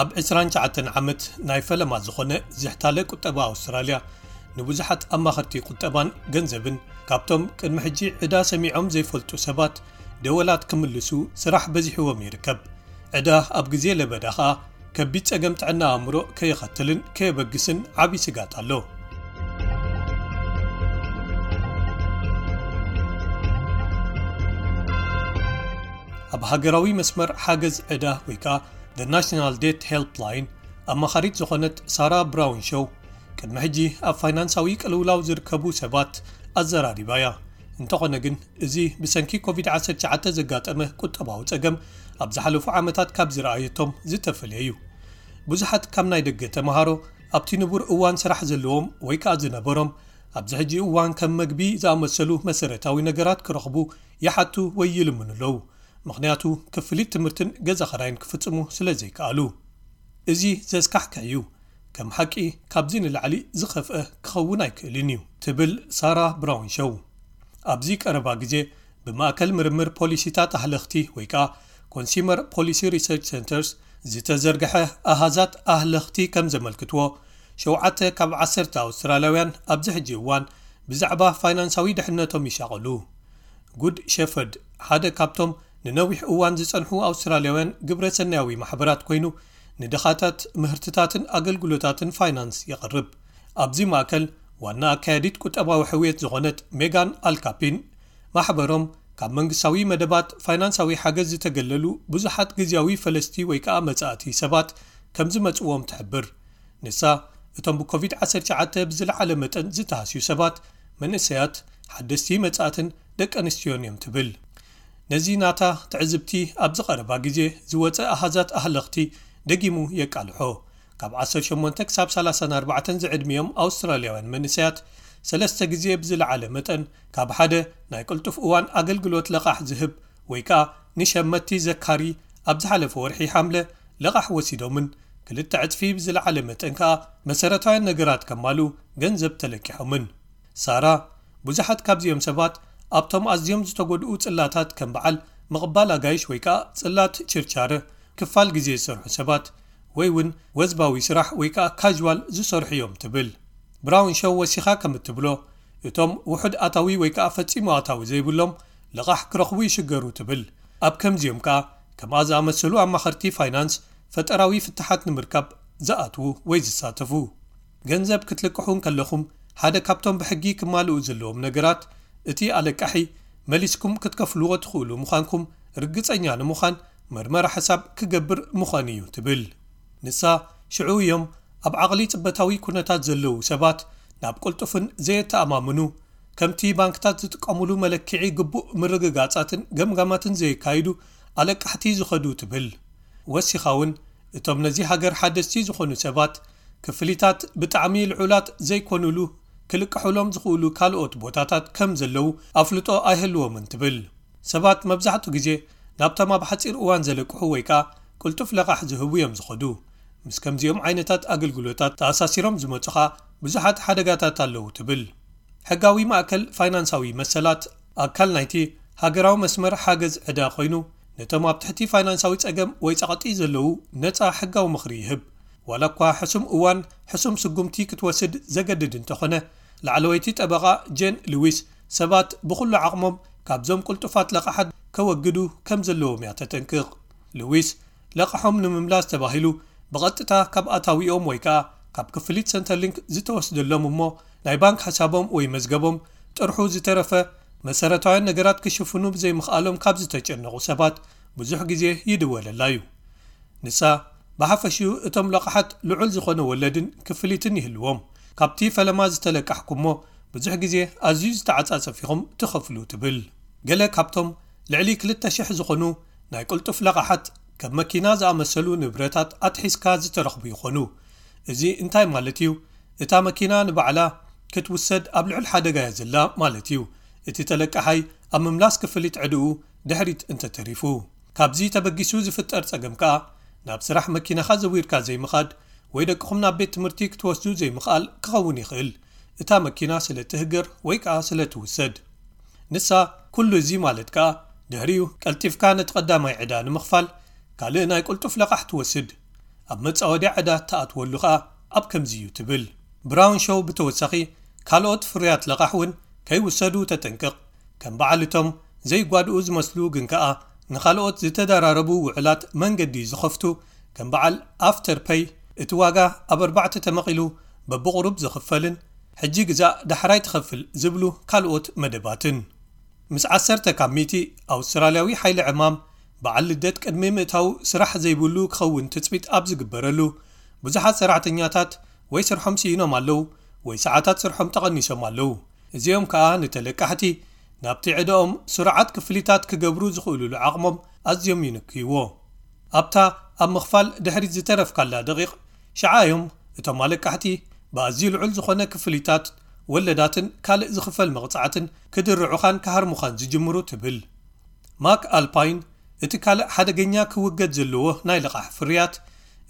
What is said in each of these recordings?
ኣብ 29 ዓመት ናይ ፈለማ ዝኾነ ዝሕታለ ቁጠባ ኣውስትራልያ ንብዙሓት ኣማኸርቲ ቁጠባን ገንዘብን ካብቶም ቅድሚ ሕጂ ዕዳ ሰሚዖም ዘይፈልጡ ሰባት ደወላት ክምልሱ ስራሕ በዚሕዎም ይርከብ ዕዳ ኣብ ግዜ ለበዳ ከኣ ከቢድ ጸገም ጥዕና ኣእምሮ ከየኸትልን ከየበግስን ዓቢ ስጋት ኣሎ። ኣብ ሃገራዊ መስመር ሓገዝ ዕዳ ወይ ከኣ the ናሽናል ዴት ሄልፕ ላይን ኣማኻሪት ዝኾነት ሳራ ብራውንሾው ቅድሚ ሕጂ ኣብ ፋይናንሳዊ ቅልውላው ዝርከቡ ሰባት ኣዘራሪባ እያ። እንተኾነ ግን እዚ ብሰንኪ ኮቪድ ዓሰርተ ትሽዓተ ዘጋጠመ ቁጠባዊ ጸገም ኣብ ዝሓለፉ ዓመታት ካብ ዝረኣየቶም ዝተፈልየ እዩ። ብዙሓት ካብ ናይ ደገ ተመሃሮ ኣብቲ ንቡር እዋን ስራሕ ዘለዎም ወይ ከኣ ዝነበሮም ኣብዚ ሕጂ እዋን ከም መግቢ ዝኣመሰሉ መሰረታዊ ነገራት ክረኽቡ ይሓቱ ወይ ይልምኑ ኣለዉ ምኽንያቱ ክፍሊት ትምህርትን ገዛ ኸራይን ክፍጽሙ ስለ ዘይከኣሉ። እዚ ዘስካሕክሕ እዩ። ከም ሓቂ ካብዚ ንላዕሊ ዝኸፍኣ ክኸውን ኣይክእልን እዩ ትብል ሳራ ብራውንሸው። ኣብዚ ቀረባ ግዜ ብማእከል ምርምር ፖሊሲታት ኣህለኽቲ ወይ ከኣ ኮንስዩመር ፖሊሲ ሪሰርች ሰንተርስ ዝተዘርግሐ ኣሃዛት ኣህለኽቲ ከም ዘመልክትዎ፣ ሸውዓተ ካብ ዓሰርተ ኣውስትራልያውያን ኣብዚ ሕጂ እዋን ብዛዕባ ፋይናንሳዊ ድሕነቶም ይሻቐሉ። ጉድ ሸፈርድ ሓደ ካብቶም ንነዊሕ እዋን ዝጸንሑ ኣውስትራልያውያን ግብረ ሰናያዊ ማሕበራት ኰይኑ ንድኻታት ምህርትታትን ኣገልግሎታትን ፋይናንስ የቕርብ። ኣብዚ ማእከል ዋና ኣካያዲት ቁጠባዊ ሕውየት ዝዀነት ሜጋን ኣልካፒን፣ ማሕበሮም ካብ መንግስታዊ መደባት ፋይናንሳዊ ሓገዝ ዝተገለሉ ብዙሓት ግዝያዊ ፈለስቲ ወይ ከኣ መጻእቲ ሰባት ከም ዝመጽእዎም ትሕብር። ንሳ፣ እቶም ብኮቪድ ዓሰርተ ትሽዓተ ብዝለዓለ መጠን ዝተሃስዩ ሰባት፣ መንእሰያት፣ ሓደስቲ መጻእትን ደቀንስትዮን'ዮም ትብል። ነዚ ናታ ትዕዝብቲ ኣብዚ ቀረባ ግዜ ዝወጸ ኣሃዛት ኣህለኽቲ ደጊሙ የቃልሖ። ካብ ዓሰርተ ሸሞንተ ክሳብ ሰላሳን ኣርባዕተን ዝዕድሚኦም ኣውስትራልያውያን መንእሰያት ሰለስተ ግዜ ብዝለዓለ መጠን ካብ ሓደ ናይ ቅልጡፍ እዋን ኣገልግሎት ለቓሕ ዝህብ ወይ ከኣ ንሸመትቲ ዘካሪ ኣብ ዝሓለፈ ወርሒ ሓምለ ለቓሕ ወሲዶምን ክልተ ዕጽፊ ብዝለዓለ መጠን ከኣ መሰረታውያን ነገራት ከማልኡ ገንዘብ ተለቂሖምን። ሳራ፣ ብዙሓት ካብዚኦም ሰባት ኣብቶም ኣዝዮም ዝተጎድኡ ጽላታት ከም በዓል ምቕባል ኣጋይሽ ወይ ከኣ ጽላት ችርቻረ፣ ክፋል ግዜ ዝሰርሑ ሰባት፣ ወይ እውን ወዝባዊ ስራሕ ወይ ከኣ ካዥዋል ዝሰርሑ እዮም ትብል። ብራውንሾው ወሲኻ ከም እትብሎ፣ እቶም ውሑድ ኣታዊ ወይ ከኣ ፈጺሙ ኣታዊ ዘይብሎም ልቓሕ ክረኽቡ ይሽገሩ ትብል። ኣብ ከምዚኦም ከኣ ከምኣ ዝኣመሰሉ ኣማኸርቲ ፋይናንስ ፈጠራዊ ፍታሓት ንምርካብ ዝኣትዉ ወይ ዝሳተፉ። ገንዘብ ክትልቅሑ እንከለኹም ሓደ ካብቶም ብሕጊ ክማልኡ ዘለዎም ነገራት እቲ ኣለቃሒ መሊስኩም ክትከፍልዎ ትኽእሉ ምዃንኩም ርግጸኛ ንምዃን መርመራ ሕሳብ ክገብር ምዃኑ እዩ ትብል ንሳ። ሽዑ እዮም ኣብ ዓቕሊ ጽበታዊ ኩነታት ዘለዉ ሰባት ናብ ቅልጡፍን ዘየተኣማምኑ ከምቲ ባንክታት ዝጥቀሙሉ መለክዒ ግቡእ ምርግጋጻትን ገምጋማትን ዘየካይዱ ኣለቃሕቲ ዝኸዱ ትብል። ወሲኻ'ውን እቶም ነዚ ሃገር ሓደስቲ ዝኾኑ ሰባት ክፍሊታት ብጣዕሚ ልዑላት ዘይኮኑሉ ክልቀሑሎም ዝኽእሉ ካልኦት ቦታታት ከም ዘለዉ ኣፍልጦ ኣይህልዎምን ትብል። ሰባት መብዛሕትኡ ግዜ ናብቶም ኣብ ሓጺር እዋን ዘለቅሑ ወይ ከኣ ቅልጡፍ ለቓሕ ዝህቡ እዮም ዝኸዱ። ምስ ከምዚኦም ዓይነታት ኣገልግሎታት ተኣሳሲሮም ዝመጹ ከኣ ብዙሓት ሓደጋታት ኣለዉ ትብል። ሕጋዊ ማእከል ፋይናንሳዊ መሰላት ኣካል ናይቲ ሃገራዊ መስመር ሓገዝ ዕዳ ኮይኑ፣ ነቶም ኣብ ትሕቲ ፋይናንሳዊ ጸገም ወይ ጸቕጢ ዘለዉ ነጻ ሕጋዊ ምኽሪ ይህብ። ዋላ እኳ ሕሱም እዋን ሕሱም ስጕምቲ ክትወስድ ዘገድድ እንተ ዀነ፣ ላዕለወይቲ ጠበቓ ጄን ሉዊስ ሰባት ብዅሉ ዓቕሞም ካብዞም ቅልጡፋት ለቓሓት ከወግዱ ከም ዘለዎም እያ እተጠንቅቕ። ሉዊስ፣ ለቓሖም ንምምላስ ተባሂሉ ብቐጥታ ካብ ኣታዊኦም ወይ ከኣ ካብ ክፍሊት ሰንተርሊንክ ዝተወስደሎም እሞ ናይ ባንክ ሕሳቦም ወይ መዝገቦም ጥርሑ ዝተረፈ መሰረታውያን ነገራት ክሽፍኑ ብዘይምኽኣሎም ካብ ዝተጨነቑ ሰባት ብዙሕ ግዜ ይድወለላ እዩ። ንሳ፣ ብሓፈሽኡ እቶም ለቓሓት ልዑል ዝዀነ ወለድን ክፍሊትን ይህልዎም፣ ካብቲ ፈለማ ዝተለቃሕኩሞ ብዙሕ ግዜ ኣዝዩ ዝተዓጻጸፍ ኢኹም ትኸፍሉ ትብል። ገለ ካብቶም ልዕሊ ክልተ ሽሕ ዝዀኑ ናይ ቅልጡፍ ለቓሓት ከም መኪና ዝኣመሰሉ ንብረታት ኣትሒዝካ ዝተረኽቡ ይዀኑ። እዚ እንታይ ማለት እዩ? እታ መኪና ንባዕላ ክትውሰድ ኣብ ልዑል ሓደጋ እያ ዘላ ማለት እዩ፣ እቲ ተለቃሓይ ኣብ ምምላስ ክፍሊት ዕድኡ ድሕሪት እንተተሪፉ። ካብዚ ተበጊሱ ዝፍጠር ጸገም ከኣ ናብ ስራሕ መኪናኻ ዘዊርካ ዘይምኻድ ወይ ደቅኹም ናብ ቤት ትምህርቲ ክትወስዱ ዘይምኽኣል ክኸውን ይኽእል፣ እታ መኪና ስለ እትህገር ወይ ከኣ ስለ እትውሰድ። ንሳ ኩሉ እዚ ማለት ከኣ ድሕሪኡ ቀልጢፍካ ነቲ ቀዳማይ ዕዳ ንምኽፋል ካልእ ናይ ቅልጡፍ ለቓሕ ትወስድ። ኣብ መጻወድያ ዕዳ እትኣትወሉ ከኣ ኣብ ከምዚ እዩ ትብል። ብራውን ሾው ብተወሳኺ ካልኦት ፍርያት ለቓሕ እውን ከይውሰዱ ተጠንቅቕ፣ ከም በዓል እቶም ዘይጓድኡ ዝመስሉ ግን ከኣ ንኻልኦት ዝተደራረቡ ውዑላት መንገዲ ዝኸፍቱ ከም በዓል Afterpay፣ እቲ ዋጋ ኣብ ኣርባዕተ ተመቒሉ በብቑሩብ ዝኽፈልን ሕጂ ግዛእ ዳሕራይ ትኸፍል ዝብሉ ካልኦት መደባትን። ምስ ዓሰርተ ካብ ሚእቲ ኣውስትራልያዊ ሓይሊ ዕማም በዓል ልደት ቅድሚ ምእታዉ ስራሕ ዘይብሉ ክኸውን ትጽቢት ኣብ ዝግበረሉ፣ ብዙሓት ሰራሕተኛታት ወይ ስርሖም ስኢኖም ኣለዉ ወይ ሰዓታት ስርሖም ተቐኒሶም ኣለዉ፣ እዚኦም ከኣ ንተለቃሕቲ ናብቲ ዕዳኦም ስሩዓት ክፍሊታት ክገብሩ ዝኽእሉሉ ዓቕሞም ኣዝዮም ይንክይዎ። ኣብታ ኣብ ምኽፋል ድሕሪት ዝተረፍካላ ደቒቕ ሽዓ እዮም እቶም ኣለቃሕቲ ብኣዝዩ ልዑል ዝኾነ ክፍሊታት ወለዳትን ካልእ ዝኽፈል መቕጻዕትን ክድርዑኻን ክሃርሙኻን ዝጅምሩ ትብል ማክ ኣልፓይን፣ እቲ ካልእ ሓደገኛ ክውገድ ዘለዎ ናይ ልቓሕ ፍርያት፣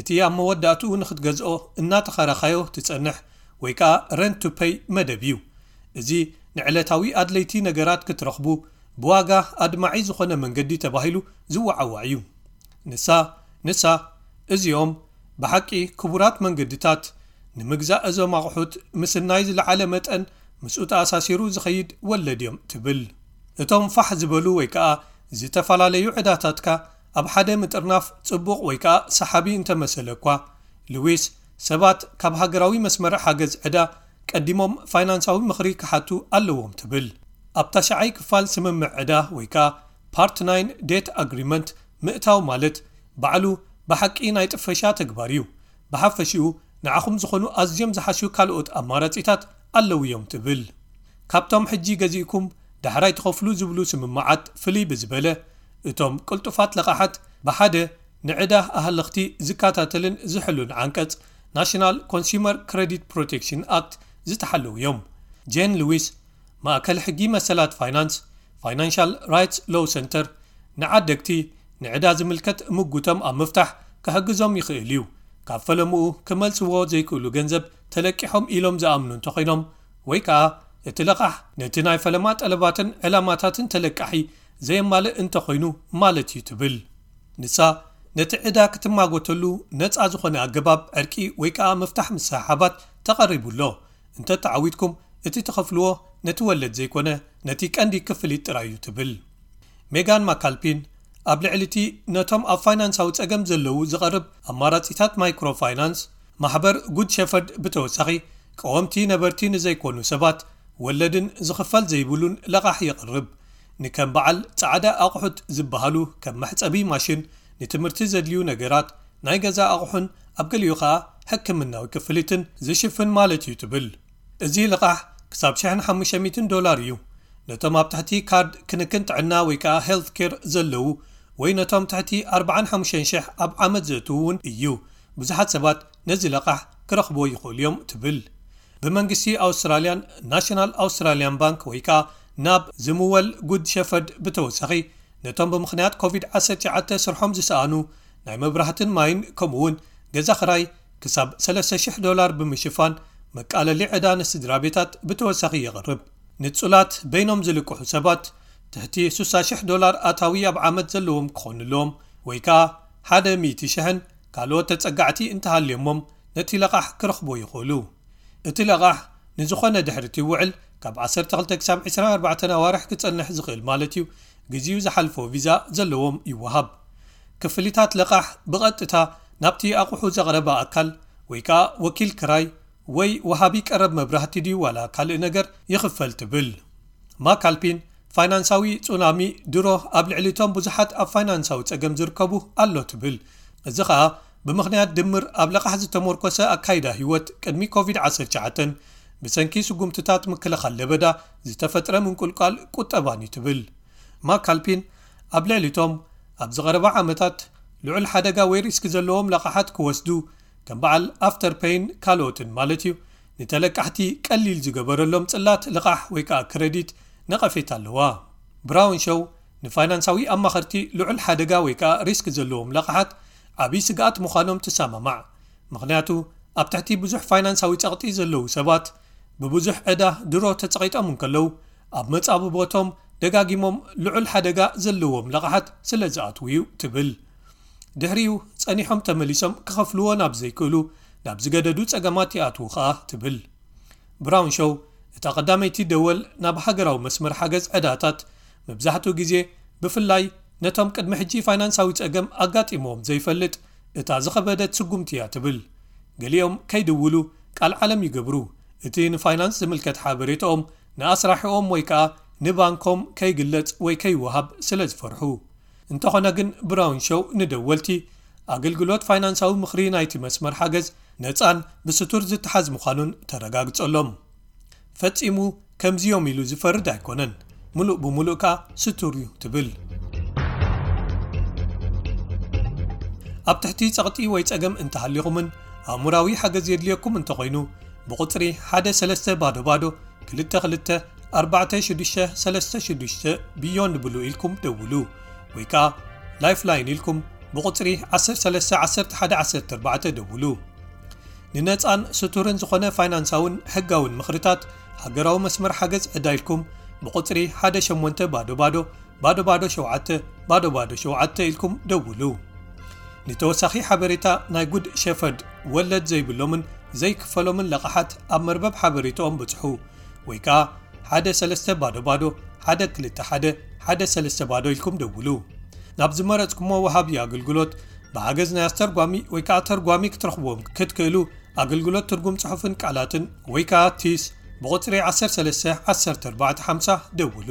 እቲ ኣብ መወዳእትኡ ንኽትገዝኦ እናተኻረኻዮ ትጸንሕ ወይ ከኣ ረንት ቱ ፐይ መደብ እዩ። እዚ ንዕለታዊ ኣድለይቲ ነገራት ክትረኽቡ ብዋጋ ኣድማዒ ዝኾነ መንገዲ ተባሂሉ ዝወዓዋዕ እዩ። ንሳ ንሳ እዚኦም ብሓቂ ክቡራት መንገድታት ንምግዛእ እዞም ኣቑሑት ምስናይ ዝለዓለ መጠን ምስኡ ተኣሳሲሩ ዝኸይድ ወለድ እዮም ትብል። እቶም ፋሕ ዝበሉ ወይ ከኣ ዝተፈላለዩ ዕዳታትካ ኣብ ሓደ ምጥርናፍ ጽቡቕ ወይ ከኣ ሰሓቢ እንተ መሰለ እኳ፣ ልዊስ፣ ሰባት ካብ ሃገራዊ መስመር ሓገዝ ዕዳ ቀዲሞም ፋይናንሳዊ ምኽሪ ክሓቱ ኣለዎም ትብል። ኣብ ታሽዓይ ክፋል ስምምዕ ዕዳ ወይ ከኣ Part Nine Debt Agreement ምእታው ማለት ባዕሉ ብሓቂ ናይ ጥፈሻ ተግባር እዩ። ብሓፈሽኡ ንዓኹም ዝኾኑ ኣዝዮም ዝሓሹ ካልኦት ኣማራጺታት ኣለዉ'ዮም ትብል። ካብቶም ሕጂ ገዚእኩም ዳሕራይ ትኸፍሉ ዝብሉ ስምምዓት ፍልይ ብዝበለ፣ እቶም ቅልጡፋት ለቓሓት ብሓደ ንዕዳ ኣሃለኽቲ ዝከታተልን ዝሕሉን ዓንቀጽ ናሽናል ኮንስዩመር ክረዲት ፕሮቴክሽን ኣክት ዝተሓለዉ እዮም። ጄን ልዊስ፣ ማእከል ሕጊ መሰላት ፋይናንስ፣ ፋይናንሻል ራይትስ ሎው ሰንተር፣ ንዓደግቲ ንዕዳ ዝምልከት ምጉቶም ኣብ ምፍታሕ ክሕግዞም ይኽእል እዩ፣ ካብ ፈለምኡ ክመልስዎ ዘይክእሉ ገንዘብ ተለቂሖም ኢሎም ዝኣምኑ እንተኾይኖም፣ ወይ ከኣ እቲ ለቓሕ ነቲ ናይ ፈለማ ጠለባትን ዕላማታትን ተለቃሒ ዘየማልእ እንተኾይኑ ማለት እዩ ትብል። ንሳ ነቲ ዕዳ ክትማጎተሉ ነጻ ዝኾነ ኣገባብ ዕርቂ ወይ ከኣ ምፍታሕ ምስሕሓባት ተቐሪቡ ኣሎ። እንተተዓዊትኩም እቲ ትኸፍልዎ ነቲ ወለድ ዘይኮነ ነቲ ቀንዲ ክፍሊት ጥራይ እዩ ትብል ሜጋን ማካልፒን ኣብ ልዕሊ እቲ ነቶም ኣብ ፋይናንሳዊ ጸገም ዘለዉ ዝቐርብ ኣማራጺታት ማይክሮ ፋይናንስ ማሕበር ጉድ ሸፈርድ ብተወሳኺ ቀወምቲ ነበርቲ ንዘይኮኑ ሰባት ወለድን ዝኽፈል ዘይብሉን ለቓሕ የቕርብ ንከም በዓል ጻዕዳ ኣቑሑት ዝበሃሉ ከም መሕጸቢ ማሽን ንትምህርቲ ዘድልዩ ነገራት ናይ ገዛ ኣቑሑን ኣብ ገሊኡ ከኣ ሕክምናዊ ክፍሊትን ዝሽፍን ማለት እዩ ትብል እዚ ልቓሕ ክሳብ ሽሕን ሓሙሽተ ሚእትን ዶላር እዩ ነቶም ኣብ ትሕቲ ካርድ ክንክን ጥዕና ወይ ከኣ ሄልት ኬር ዘለዉ ወይ ነቶም ትሕቲ ኣርብዓን ሓሙሽተን ሽሕ ኣብ ዓመት ዘእትዉ እውን እዩ ብዙሓት ሰባት ነዚ ለቓሕ ክረኽብዎ ይኽእሉ'ዮም ትብል። ብመንግስቲ ኣውስትራልያን ናሽናል ኣውስትራልያን ባንክ ወይ ከኣ ናብ The Muel Good Shepherd ብተወሳኺ ነቶም ብምኽንያት ኮቪድ ዓሰርተ ትሽዓተ ስርሖም ዝሰኣኑ ናይ መብራህትን ማይን ከምኡ'ውን ገዛ ክራይ ክሳብ ሰለስተ ሽሕ ዶላር ብምሽፋን መቃለሊ ዕዳ ንስድራቤታት ብተወሳኺ የቕርብ። ንጹላት በይኖም ዝልቅሑ ሰባት ትሕቲ ስሳ ሽሕ ዶላር ኣታዊ ኣብ ዓመት ዘለዎም ክኾኑ ኣለዎም ወይ ከኣ ሓደ ሚእቲ ሽሕን ካልኦት ተጸጋዕቲ እንተሃልዮሞም ነቲ ለቓሕ ክረኽብዎ ይኽእሉ። እቲ ለቓሕ ንዝኾነ ድሕሪ'ቲ ውዕል ካብ ዓሰርተ ክልተ ክሳብ ዕስራን ኣርባዕተን ኣዋርሕ ክጸንሕ ዝኽእል ማለት'ዩ፣ ግዜኡ ዝሓልፎ ቪዛ ዘለዎም ይወሃብ። ክፍሊታት ለቓሕ ብቐጥታ ናብቲ ኣቑሑ ዘቕረበ ኣካል ወይ ከኣ ወኪል ክራይ ወይ ወሃቢ ቀረብ መብራህቲ ድዩ ዋላ ካልእ ነገር ይኽፈል ትብል። ማክ ኣልፒን፣ ፋይናንሳዊ ጹናሚ ድሮ ኣብ ልዕሊ እቶም ብዙሓት ኣብ ፋይናንሳዊ ጸገም ዝርከቡ ኣሎ ትብል፣ እዚ ኸኣ ብምኽንያት ድምር ኣብ ለቓሕ ዝተሞርኮሰ ኣካይዳ ህይወት ቅድሚ ኮቪድ ዓሰርተ ትሽዓተ ብሰንኪ ስጉምትታት ምክልኻል ለበዳ ዝተፈጥረ ምንቁልቋል ቁጠባን'ዩ ትብል። ማክ ኣልፒን፣ ኣብ ልዕሊ እቶም ኣብዚ ቀረባ ዓመታት ልዑል ሓደጋ ወይ ሪስክ ዘለዎም ለቓሓት ክወስዱ፣ ከም በዓል ኣፍተር ፐይን ካልኦትን ማለት እዩ ንተለቃሕቲ ቀሊል ዝገበረሎም ጽላት ልቓሕ ወይ ከኣ ክረዲት ነቐፌታ ኣለዋ ብራውን ሸው ንፋይናንሳዊ ኣማኸርቲ ልዑል ሓደጋ ወይ ከኣ ሪስክ ዘለዎም ለቓሓት ዓብይ ስግኣት ምዃኖም ትሰማማዕ ምኽንያቱ ኣብ ትሕቲ ብዙሕ ፋይናንሳዊ ጸቕጢ ዘለዉ ሰባት ብብዙሕ ዕዳ ድሮ ተጸቒጦም እንከለዉ ኣብ መጻብቦቶም ደጋጊሞም ልዑል ሓደጋ ዘለዎም ለቓሓት ስለ ዝኣትዉ እዩ ትብል ድሕሪኡ ጸኒሖም ተመሊሶም ክኸፍልዎ ናብ ዘይክእሉ ናብ ዝገደዱ ጸገማት ይኣትዉ ከኣ ትብል ብራውንሾው። እታ ቀዳመይቲ ደወል ናብ ሃገራዊ መስመር ሓገዝ ዕዳታት መብዛሕትኡ ግዜ ብፍላይ ነቶም ቅድሚ ሕጂ ፋይናንሳዊ ጸገም ኣጋጢምዎም ዘይፈልጥ እታ ዝኸበደት ስጉምቲ እያ ትብል። ገሊኦም ከይድውሉ ቃል ዓለም ይገብሩ፣ እቲ ንፋይናንስ ዝምልከት ሓበሬታኦም ንኣስራሒኦም ወይ ከኣ ንባንኮም ከይግለጽ ወይ ከይወሃብ ስለ ዝፈርሑ። እንተኾነ ግን ብራውን ሸው ንደወልቲ ኣገልግሎት ፋይናንሳዊ ምኽሪ ናይቲ መስመር ሓገዝ ነጻን ብስቱር ዝተሓዝ ምዃኑን ተረጋግጸሎም። ፈጺሙ ከምዚ'ዮም ኢሉ ዝፈርድ ኣይኮነን፣ ምሉእ ብምሉእ ከኣ ስቱር'ዩ ትብል። ኣብ ትሕቲ ጸቕጢ ወይ ጸገም እንተሃሊኹምን ኣእምራዊ ሓገዝ የድልየኩም እንተኾይኑ ብቑጽሪ ሓደ ሰለስተ ባዶ ባዶ ክልተ ክልተ 4636 ብዮንድ ብሉ ኢልኩም ደውሉ ወይ ከዓ ላይፍ ላይን ኢልኩም ብቝጽሪ 131114 ደውሉ ንነፃን ስቱርን ዝኾነ ፋይናንሳውን ሕጋውን ምኽርታት ሃገራዊ መስመር ሓገዝ ዕዳ ኢልኩም ብቝጽሪ 18 ባዶ ባዶ ባዶ ባዶ 7 ባዶ ባዶ 7 ኢልኩም ደውሉ ንተወሳኺ ሓበሬታ ናይ ጉድ ሸፈርድ ወለድ ዘይብሎምን ዘይክፈሎምን ለቓሓት ኣብ መርበብ ሓበሬታኦም ብጽሑ ወይ ከኣ 13 ባዶ ባዶ 121 13 ባዶ ኢልኩም ደውሉ ናብ ዝመረጽኩሞ ውሃብ ኣገልግሎት ብሓገዝ ናይ ኣስተርጓሚ ወይ ከዓ ተርጓሚ ክትረኽብዎም ክትክእሉ ኣገልግሎት ትርጉም ጽሑፍን ቃላትን ወይ ከዓ ቲስ ብቝጽሪ 131450 ደውሉ